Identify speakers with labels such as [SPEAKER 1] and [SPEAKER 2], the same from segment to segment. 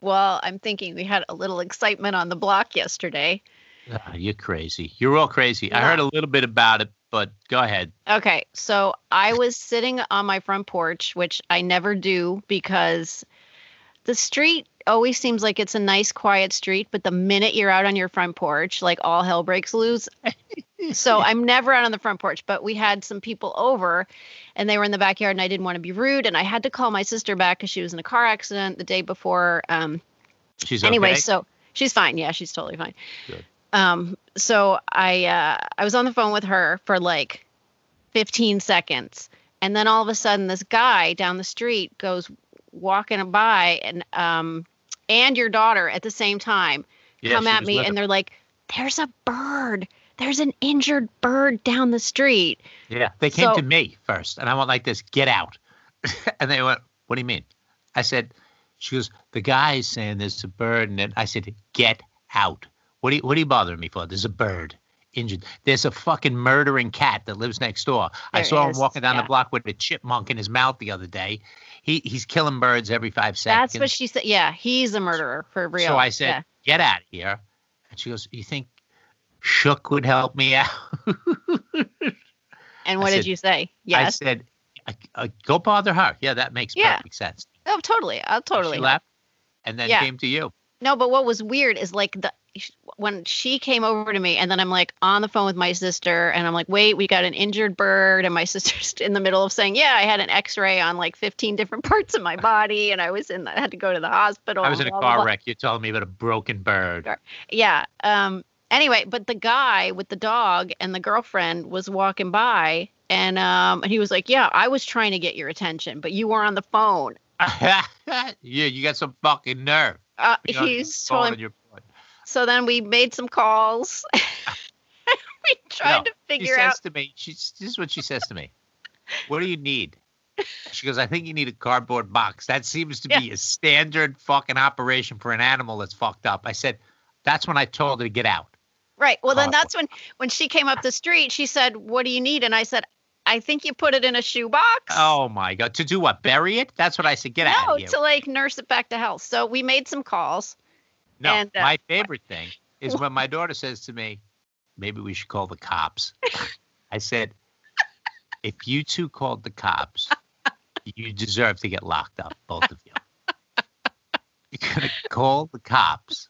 [SPEAKER 1] Well, I'm thinking we had a little excitement on the block yesterday.
[SPEAKER 2] Ah, you're crazy. You're all crazy. I heard a little bit about it, but go ahead.
[SPEAKER 1] Okay, so I was sitting on my front porch, which I never do because the street always seems like it's a nice, quiet street, but the minute you're out on your front porch, like all hell breaks loose. so I'm never out on the front porch, but we had some people over and they were in the backyard and I didn't want to be rude. And I had to call my sister back because she was in a car accident the day before. Um,
[SPEAKER 2] She's
[SPEAKER 1] anyway,
[SPEAKER 2] okay.
[SPEAKER 1] so she's fine. Yeah, she's totally fine.
[SPEAKER 2] Good.
[SPEAKER 1] Um, so I uh, I was on the phone with her for like 15 seconds, and then all of a sudden, this guy down the street goes walking by, and um, and your daughter at the same time
[SPEAKER 2] Yeah,
[SPEAKER 1] come at me, and they're like, "There's a bird. There's an injured bird down the street."
[SPEAKER 2] Yeah, they came
[SPEAKER 1] So-
[SPEAKER 2] to me first, and I went like this, "Get out!" and they went, "What do you mean?" I said, "She goes, the guy's saying there's a bird," and then I said, "Get out! What are you, what are you bothering me for? There's a bird injured. There's a fucking murdering cat that lives next door. I
[SPEAKER 1] There
[SPEAKER 2] saw him walking down
[SPEAKER 1] yeah.
[SPEAKER 2] the block with a chipmunk in his mouth the other day. He he's killing birds every five seconds.
[SPEAKER 1] That's what she said. Yeah, he's a murderer for real.
[SPEAKER 2] So I said,
[SPEAKER 1] Yeah.
[SPEAKER 2] "Get out of here!" And she goes, "You think Shook would help me out?"
[SPEAKER 1] and
[SPEAKER 2] I
[SPEAKER 1] what did you say?
[SPEAKER 2] I
[SPEAKER 1] Yes.
[SPEAKER 2] said, I, I, "Go bother her." Yeah, that makes
[SPEAKER 1] Yeah.
[SPEAKER 2] perfect sense.
[SPEAKER 1] oh, totally. I'll totally.
[SPEAKER 2] She left, and then
[SPEAKER 1] Yeah.
[SPEAKER 2] came to you.
[SPEAKER 1] No, but what was weird is like the when she came over to me, and then I'm like on the phone with my sister, and I'm like, wait, we got an injured bird, and my sister's in the middle of saying, yeah, I had an X-ray on like 15 different parts of my body, and I was in, the, I had to go to the hospital.
[SPEAKER 2] I was in a
[SPEAKER 1] blah,
[SPEAKER 2] car
[SPEAKER 1] blah.
[SPEAKER 2] wreck. You're telling me about a broken bird.
[SPEAKER 1] Yeah. Um. Anyway, but the guy with the dog and the girlfriend was walking by, and um, and he was like, yeah, I was trying to get your attention, but you were on the phone.
[SPEAKER 2] yeah, you got some fucking nerve.
[SPEAKER 1] Uh,
[SPEAKER 2] Being on your
[SPEAKER 1] he's totally
[SPEAKER 2] on your phone.
[SPEAKER 1] So then we made some calls. we tried
[SPEAKER 2] No,
[SPEAKER 1] to
[SPEAKER 2] She
[SPEAKER 1] figure
[SPEAKER 2] says
[SPEAKER 1] out.
[SPEAKER 2] to me, she's, this is what she says to me. What do you need? She goes, I think you need a cardboard box. That seems to be a standard fucking operation for an animal that's fucked up. I said, that's when I told her to get out.
[SPEAKER 1] Right. Well, then that's when when she came up the street. She said, "What do you need?" And I said, "I think you put it in a shoebox."
[SPEAKER 2] Oh my God. To do what? Bury it? That's what I said. Get out
[SPEAKER 1] no,
[SPEAKER 2] of here.
[SPEAKER 1] to like nurse it back to health. So we made some calls.
[SPEAKER 2] No,
[SPEAKER 1] And, uh,
[SPEAKER 2] my favorite thing is when my daughter says to me, maybe we should call the cops. I said, if you two called the cops, you deserve to get locked up, both of you. You're going to call the cops.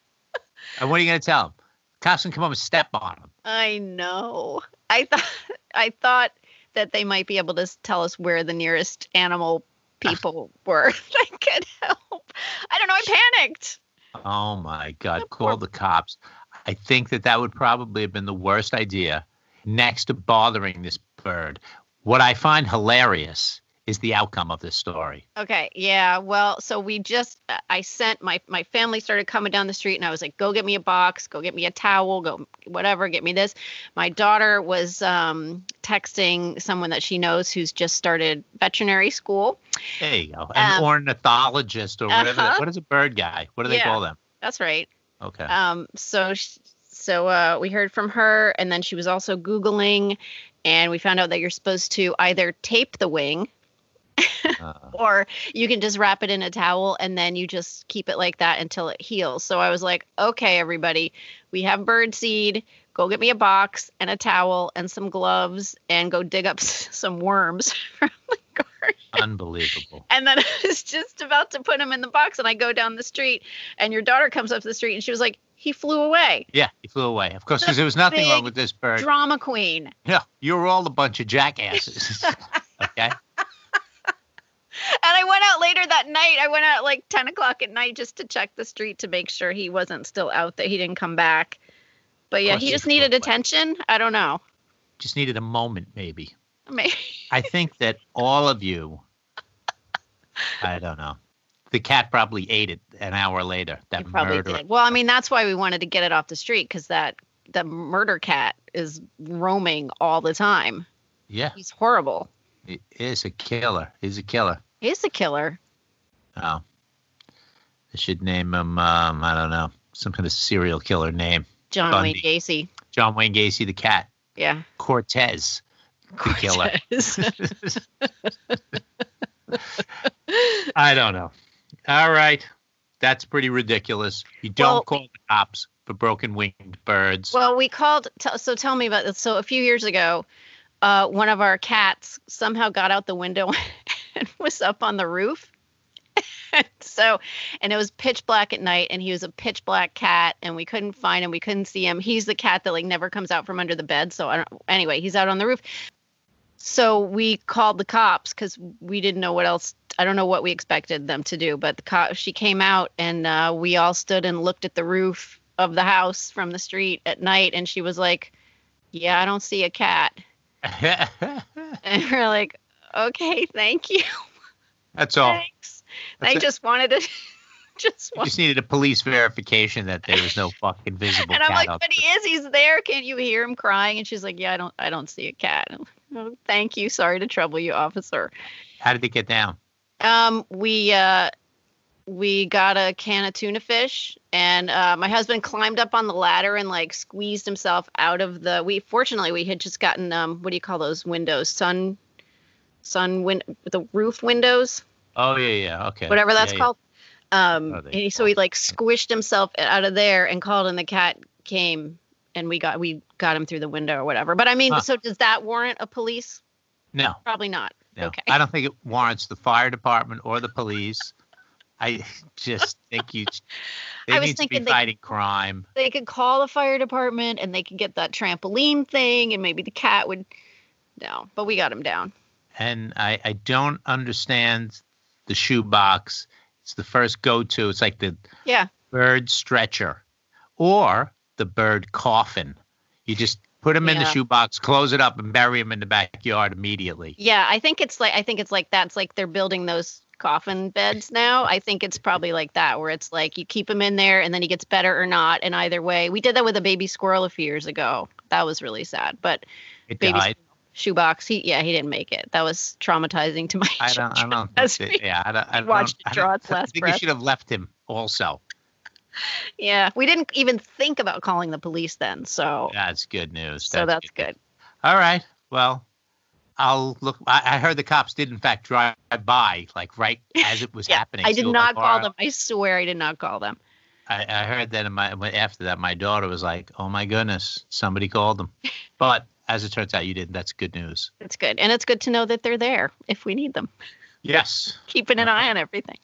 [SPEAKER 2] And what are you going to tell them? Cops can come up and step on them.
[SPEAKER 1] I know. I thought I thought that they might be able to tell us where the nearest animal people were that could help. I don't know. I panicked.
[SPEAKER 2] Oh my God,
[SPEAKER 1] Of
[SPEAKER 2] call
[SPEAKER 1] course.
[SPEAKER 2] the cops. I think that that would probably have been the worst idea next to bothering this bird. What I find hilarious is the outcome of this story.
[SPEAKER 1] Okay. Yeah. Well, so we just uh, I sent my my family started coming down the street and I was like, "Go get me a box, go get me a towel, go whatever, get me this." My daughter was um texting someone that she knows who's just started veterinary school.
[SPEAKER 2] There you go. An
[SPEAKER 1] Um,
[SPEAKER 2] ornithologist or whatever.
[SPEAKER 1] uh-huh.
[SPEAKER 2] What is a bird guy? What do they
[SPEAKER 1] Yeah.
[SPEAKER 2] call them?
[SPEAKER 1] That's right.
[SPEAKER 2] Okay.
[SPEAKER 1] Um so sh- so uh we heard from her and then she was also googling and we found out that you're supposed to either tape the wing
[SPEAKER 2] Uh,
[SPEAKER 1] or you can just wrap it in a towel and then you just keep it like that until it heals. So I was like, okay, everybody, we have bird seed. Go get me a box and a towel and some gloves and go dig up s- some worms from the garden.
[SPEAKER 2] unbelievable.
[SPEAKER 1] And then I was just about to put them in the box and I go down the street and your daughter comes up the street and she was like, he flew away.
[SPEAKER 2] Yeah, he flew away. Of course, because there was nothing wrong with this bird.
[SPEAKER 1] Drama queen.
[SPEAKER 2] Yeah, you're all a bunch of jackasses. okay.
[SPEAKER 1] And I went out later that night. I went out like 10 o'clock at night just to check the street to make sure he wasn't still out that He didn't come back. But yeah, he
[SPEAKER 2] he
[SPEAKER 1] just needed attention. I don't know.
[SPEAKER 2] Just needed a moment, maybe.
[SPEAKER 1] Maybe.
[SPEAKER 2] I think that all of you, I don't know. The cat probably ate it an hour later.
[SPEAKER 1] He
[SPEAKER 2] That
[SPEAKER 1] probably
[SPEAKER 2] murderer.
[SPEAKER 1] did. Well, I mean, that's why we wanted to get it off the street because that the murder cat is roaming all the time.
[SPEAKER 2] Yeah,
[SPEAKER 1] He's horrible.
[SPEAKER 2] he is a killer. He's a killer.
[SPEAKER 1] He's a killer.
[SPEAKER 2] Oh, they should name him. Um, I don't know, some kind of serial killer name.
[SPEAKER 1] John
[SPEAKER 2] Bundy.
[SPEAKER 1] Wayne Gacy.
[SPEAKER 2] John Wayne Gacy, the cat.
[SPEAKER 1] Yeah.
[SPEAKER 2] Cortez, the killer. I don't know. All right. That's pretty ridiculous. You don't
[SPEAKER 1] Well-
[SPEAKER 2] call the cops for broken winged birds.
[SPEAKER 1] Well, we called. T- so tell me about this. So a few years ago, uh, one of our cats somehow got out the window and was up on the roof. so, and it was pitch black at night, and he was a pitch black cat, and we couldn't find him. We couldn't see him. He's the cat that like never comes out from under the bed. So I don't. Anyway, he's out on the roof. So we called the cops because we didn't know what else. I don't know what we expected them to do, but the cop she came out and uh, we all stood and looked at the roof of the house from the street at night, and she was like, "Yeah, I don't see a cat," and we're like, "Okay, thank you,
[SPEAKER 2] That's all.
[SPEAKER 1] thanks."
[SPEAKER 2] That's
[SPEAKER 1] they
[SPEAKER 2] it.
[SPEAKER 1] just wanted to, just
[SPEAKER 2] You
[SPEAKER 1] want.
[SPEAKER 2] just needed a police verification that there was no fucking visible cat.
[SPEAKER 1] And I'm like, but he is. He's there. Can't you hear him crying? And she's like, Yeah, I don't. I don't see a cat. Like, "Oh, thank you. Sorry to trouble you, officer.
[SPEAKER 2] How did it get down?
[SPEAKER 1] Um, we uh, we got a can of tuna fish, and uh, my husband climbed up on the ladder and like squeezed himself out of the. We fortunately we had just gotten um, what do you call those windows? Sun, sun win the roof windows,
[SPEAKER 2] Oh yeah, yeah, okay.
[SPEAKER 1] whatever that's
[SPEAKER 2] Yeah, yeah.
[SPEAKER 1] called. Um,
[SPEAKER 2] What are they
[SPEAKER 1] and he, so he like squished himself out of there and called, and the cat came, and we got we got him through the window or whatever. But I mean,
[SPEAKER 2] Huh.
[SPEAKER 1] so does that warrant a police?
[SPEAKER 2] No,
[SPEAKER 1] Probably not.
[SPEAKER 2] no.
[SPEAKER 1] Okay.
[SPEAKER 2] I don't think it warrants the fire department or the police. I just think you. They
[SPEAKER 1] I was
[SPEAKER 2] need to be
[SPEAKER 1] thinking they-
[SPEAKER 2] fighting crime.
[SPEAKER 1] they could call the fire department and they could get that trampoline thing and maybe the cat would no but we got him down
[SPEAKER 2] and I, I don't understand the shoebox. It's the first go to. It's like the
[SPEAKER 1] yeah
[SPEAKER 2] bird stretcher or the bird coffin. You just put him in the
[SPEAKER 1] Yeah.
[SPEAKER 2] shoebox, close it up, and bury him in the backyard immediately.
[SPEAKER 1] yeah i think it's like i think it's like that's like they're building those coffin beds now i think it's probably like that where it's like you keep him in there and then he gets better or not and either way we did that with a baby squirrel a few years ago that was really sad but
[SPEAKER 2] It
[SPEAKER 1] baby
[SPEAKER 2] died.
[SPEAKER 1] Shoebox he yeah he didn't make it that was traumatizing to my
[SPEAKER 2] I don't. I don't.
[SPEAKER 1] we-
[SPEAKER 2] yeah. I don't. I don't,
[SPEAKER 1] watched it
[SPEAKER 2] I
[SPEAKER 1] draw
[SPEAKER 2] don't-
[SPEAKER 1] its last
[SPEAKER 2] I think
[SPEAKER 1] breath.
[SPEAKER 2] you should have left him also.
[SPEAKER 1] yeah we didn't even think about calling the police then so
[SPEAKER 2] That's good news.
[SPEAKER 1] so that's good
[SPEAKER 2] All right. Well, I'll look. I, I heard the cops did in fact drive by, like right as it was
[SPEAKER 1] Yeah,
[SPEAKER 2] happening.
[SPEAKER 1] I did
[SPEAKER 2] So
[SPEAKER 1] not call them. I swear I did not call them.
[SPEAKER 2] I, I heard that in my after that, my daughter was like, "Oh my goodness, somebody called them." But as it turns out, you didn't. That's good news.
[SPEAKER 1] It's good. And it's good to know that they're there if we need them.
[SPEAKER 2] Yes.
[SPEAKER 1] Keeping an eye on everything.